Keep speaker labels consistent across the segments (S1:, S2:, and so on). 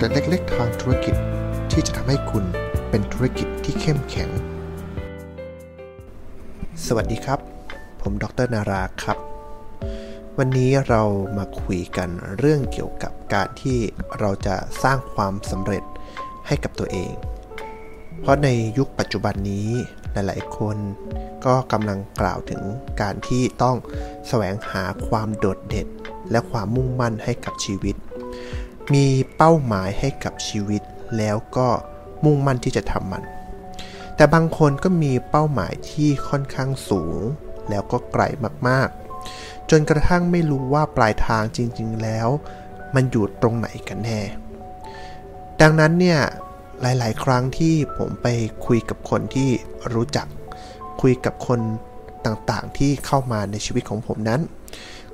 S1: เกร็ดเล็กๆทางธุรกิจที่จะทำให้คุณเป็นธุรกิจที่เข้มแข็ง สวัสดีครับ ผมดรนาราครับ วันนี้เรามาคุยกันเรื่องเกี่ยวกับการที่เราจะสร้างความสำเร็จให้กับตัวเอง เพราะในยุคปัจจุบันนี้หลายๆ คนก็กำลังกล่าวถึงการที่ต้องแสวงหาความโดดเด่นและความมุ่งมั่นให้กับชีวิต มีเป้าหมายให้กับชีวิต แล้วก็มุ่งมั่นที่จะทำมัน แต่บางคนก็มีเป้าหมายที่ค่อนข้างสูง แล้วก็ไกลมากๆ จนกระทั่งไม่รู้ว่าปลายทางจริง ๆ แล้ว มันอยู่ตรงไหนกันแน่ ดังนั้นเนี่ยหลาย ๆ ครั้งที่ผมไปคุยกับคนที่รู้จัก คุยกับคนต่างๆ ที่เข้ามาในชีวิตของผมนั้น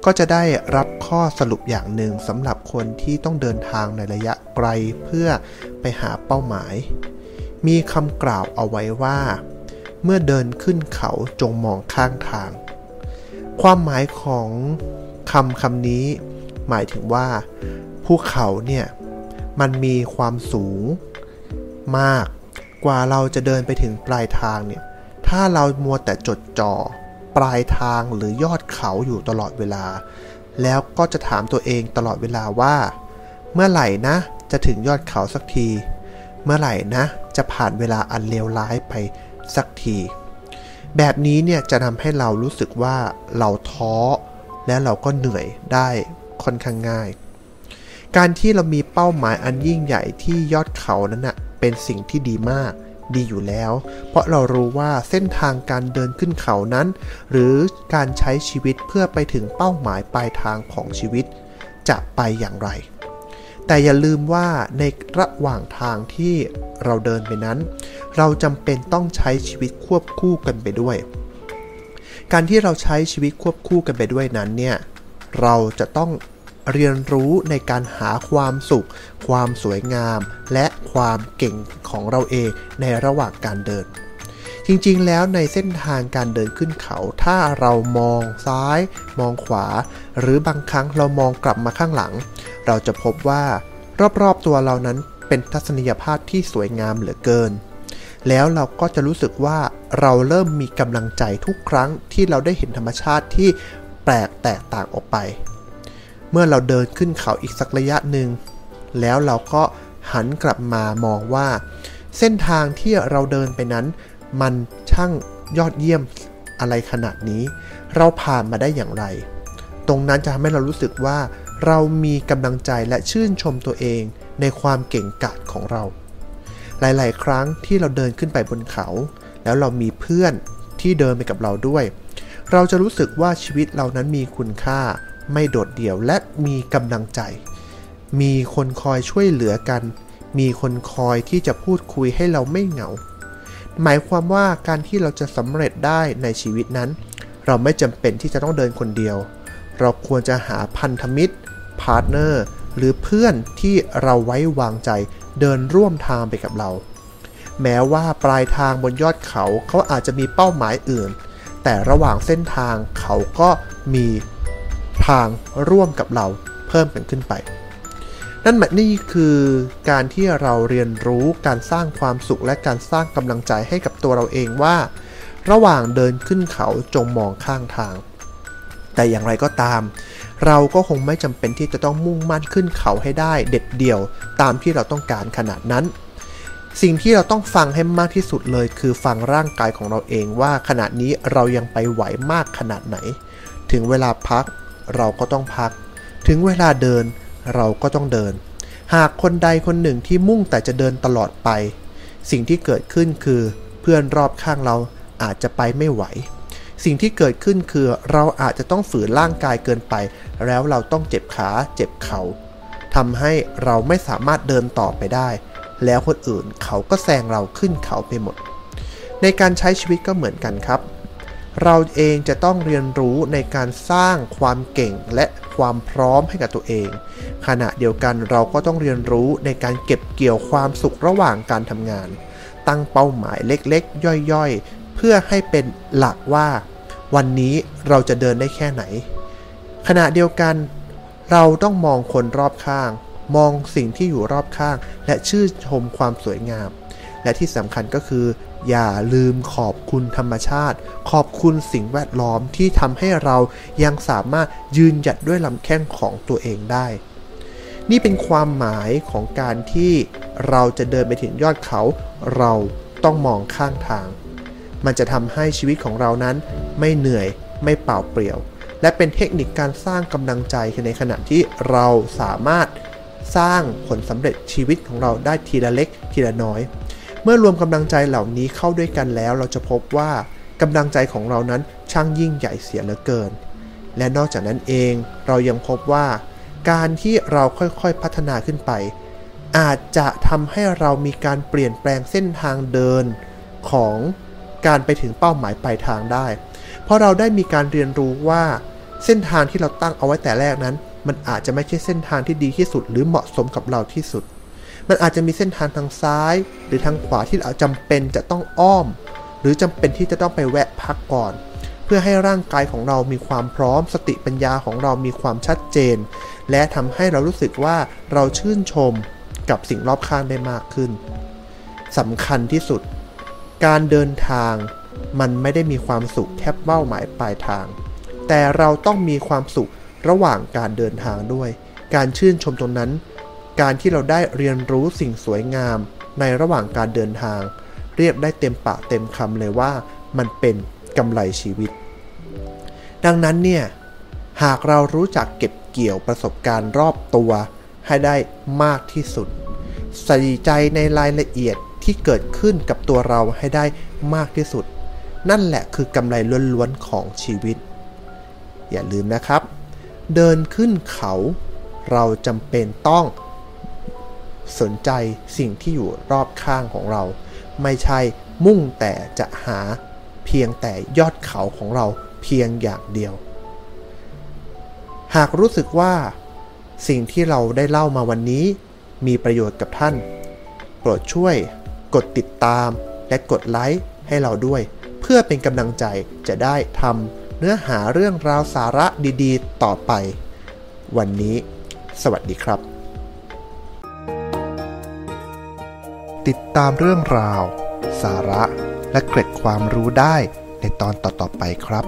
S1: ก็จะได้รับข้อสรุปอย่างหนึ่งสำหรับคนที่ต้องเดินทางในระยะไกลเพื่อไปหาเป้าหมาย มีคำกล่าวเอาไว้ว่า เมื่อเดินขึ้นเขาจงมองข้างทาง ความหมายของคำคำนี้ หมายถึงว่าภูเขาเนี่ยมันมีความสูงมากกว่าเราจะเดินไปถึงปลายทางเนี่ย ถ้าเรามัวแต่จดจ่อ ปลายทางหรือยอดเขาอยู่ตลอดเวลา แล้วก็จะถามตัวเองตลอดเวลาว่า เมื่อไหร่นะ จะถึงยอดเขาสักที เมื่อไหร่นะ จะผ่านเวลาอันเลวร้ายไปสักที แบบนี้เนี่ยจะทำให้เรารู้สึกว่าเราท้อ และเราก็เหนื่อยได้ค่อนข้างง่าย การที่เรามีเป้าหมายอันยิ่งใหญ่ที่ยอดเขานั้นนะเป็นสิ่งที่ดีมาก ดีอยู่แล้ว เพราะเรารู้ว่าเส้นทางการเดินขึ้นเขานั้น หรือการใช้ชีวิตเพื่อไปถึงเป้าหมายปลายทางของชีวิต จะไปอย่างไร แต่อย่าลืมว่าในระหว่างทางที่เราเดินไปนั้น เราจำเป็นต้องใช้ชีวิตควบคู่กันไปด้วย การที่เราใช้ชีวิตควบคู่กันไปด้วยนั้นเนี่ยเราจะต้อง เรียนรู้ในการหาความสุข ความสวยงาม และความเก่งของเราเองในระหว่างการเดิน จริงๆ แล้วในเส้นทางการเดินขึ้นเขา ถ้าเรามองซ้าย มองขวา หรือบางครั้งเรามองกลับมาข้างหลัง เราจะพบว่ารอบๆตัวเรานั้นเป็นทัศนียภาพที่สวยงามเหลือเกิน แล้วเราก็จะรู้สึกว่าเราเริ่มมีกำลังใจทุกครั้งที่เราได้เห็นธรรมชาติที่แปลกแตกต่างออกไป เมื่อเราเดินขึ้นเขาอีกสักระยะหนึ่ง แล้วเราก็หันกลับมามองว่า เส้นทางที่เราเดินไปนั้น มันช่างยอดเยี่ยมอะไรขนาดนี้ เราผ่านมาได้อย่างไร ตรงนั้นจะทำให้เรารู้สึกว่า เรามีกำลังใจและชื่นชมตัวเองในความเก่งกาจของเรา หลาย ๆ ครั้งที่เราเดินขึ้นไปบนเขา แล้วเรามีเพื่อนที่เดินไปกับเราด้วย เราจะรู้สึกว่าชีวิตเรานั้นมีคุณค่า ไม่โดดเดี่ยวและมีกำลังใจ มีคนคอยช่วยเหลือกัน มีคนคอยที่จะพูดคุยให้เราไม่เหงา หมายความว่าการที่เราจะสำเร็จได้ในชีวิตนั้น เราไม่จำเป็นที่จะต้องเดินคนเดียว เราควรจะหาพันธมิตร partner หรือเพื่อนที่เราไว้วางใจเดินร่วมทางไปกับเรา แม้ว่าปลายทางบนยอดเขาเขาอาจจะมีเป้าหมายอื่น แต่ระหว่างเส้นทางเขาก็มี ทางร่วมกับเราเพิ่มกันขึ้นไป นั่นหมายนี่คือการที่เราเรียนรู้การสร้างความสุขและการสร้างกำลังใจให้กับตัวเราเองว่า ระหว่างเดินขึ้นเขาจงมองข้างทาง แต่อย่างไรก็ตาม เราก็คงไม่จำเป็นที่จะต้องมุ่งมั่นขึ้นเขาให้ได้ เด็ดเดี่ยวตามที่เราต้องการขนาดนั้นสิ่งที่เราต้องฟังให้มากที่สุดเลย คือฟังร่างกายของเราเองว่าขณะนี้เรายังไปไหวมากขนาดไหน ถึงเวลาพัก เราก็ต้องพัก ถึงเวลาเดินเราก็ต้องเดิน หากคนใดคนหนึ่งที่มุ่งแต่จะเดินตลอดไป สิ่งที่เกิดขึ้นคือเพื่อนรอบข้างเราอาจจะไปไม่ไหว สิ่งที่เกิดขึ้นคือเราอาจจะต้องฝืนร่างกายเกินไป แล้วเราต้องเจ็บขาเจ็บเขา่าทำให้เราไม่สามารถเดินต่อไปได้ แล้วคนอื่นเขาก็แซงเราขึ้นเขาไปหมด ในการใช้ชีวิตก็เหมือนกันครับ เราเองจะต้องเรียนรู้ในการสร้างความเก่งและความพร้อมให้กับตัวเอง ขณะเดียวกันเราก็ต้องเรียนรู้ในการเก็บเกี่ยวความสุขระหว่างการทำงาน ตั้งเป้าหมายเล็กๆ ย่อยๆ เพื่อให้เป็นหลักว่า วันนี้เราจะเดินได้แค่ไหน ขณะเดียวกัน เราต้องมองคนรอบข้าง มองสิ่งที่อยู่รอบข้าง และชื่นชมความสวยงาม และที่สำคัญก็คือ อย่าลืมขอบคุณธรรมชาติ ขอบคุณสิ่งแวดล้อมที่ทำให้เรายังสามารถยืนหยัดด้วยลำแข้งของตัวเองได้ นี่เป็นความหมายของการที่เราจะเดินไปถึงยอดเขา เราต้องมองข้างทาง มันจะทำให้ชีวิตของเรานั้นไม่เหนื่อยไม่เปล่าเปลี่ยว และเป็นเทคนิคการสร้างกำลังใจในขณะที่เราสามารถสร้างผลสำเร็จชีวิตของเราได้ทีละเล็กทีละน้อย เมื่อรวมกำลังใจเหล่านี้เข้าด้วยกันแล้ว เราจะพบว่ากำลังใจของเรานั้นช่างยิ่งใหญ่เสียเหลือเกิน และนอกจากนั้นเองเรายังพบว่าการที่เราค่อยๆพัฒนาขึ้นไป อาจจะทำให้เรามีการเปลี่ยนแปลงเส้นทางเดินของการไปถึงเป้าหมายปลายทางได้ เพราะเราได้มีการเรียนรู้ว่าเส้นทางที่เราตั้งเอาไว้แต่แรกนั้น มันอาจจะไม่ใช่เส้นทางที่ดีที่สุด หรือเหมาะสมกับเราที่สุด มันอาจจะมีเส้นทางทางซ้าย หรือทางขวาที่เราจำเป็นจะต้องอ้อม หรือจำเป็นที่จะต้องไปแวะพักก่อน เพื่อให้ร่างกายของเรามีความพร้อม สติปัญญาของเรามีความชัดเจน และทำให้เรารู้สึกว่าเราชื่นชมกับสิ่งรอบข้างได้มากขึ้นสำคัญที่สุด การเดินทางมันไม่ได้มีความสุขแค่เป้าหมายปลายทาง แต่เราต้องมีความสุขระหว่างการเดินทางด้วย การชื่นชมตรงนั้น การที่เราได้เรียนรู้สิ่งสวยงามในระหว่างการเดินทาง เรียกได้เต็มปากเต็มคำเลยว่ามันเป็นกำไรชีวิต ดังนั้นเนี่ยหากเรารู้จักเก็บเกี่ยวประสบการณ์รอบตัว ให้ได้มากที่สุด ใส่ใจในรายละเอียดที่เกิดขึ้นกับตัวเราให้ได้มากที่สุด นั่นแหละคือกำไรล้วนๆของชีวิต อย่าลืมนะครับ เดินขึ้นเขา เราจำเป็นต้อง สนใจสิ่งที่อยู่รอบข้างของเรา ไม่ใช่มุ่งแต่จะหาเพียงแต่ยอดเขาของเราเพียงอย่างเดียว หากรู้สึกว่า สิ่งที่เราได้เล่ามาวันนี้ มีประโยชน์กับท่าน โปรดช่วยกดติดตามและกดไลค์ให้เราด้วย เพื่อเป็นกำลังใจจะได้ทำเนื้อหาเรื่องราวสาระดีๆ ต่อไป วันนี้ สวัสดีครับ ติดตามเรื่องราว สาระและเกร็ดความรู้ได้ในตอนต่อๆไปครับ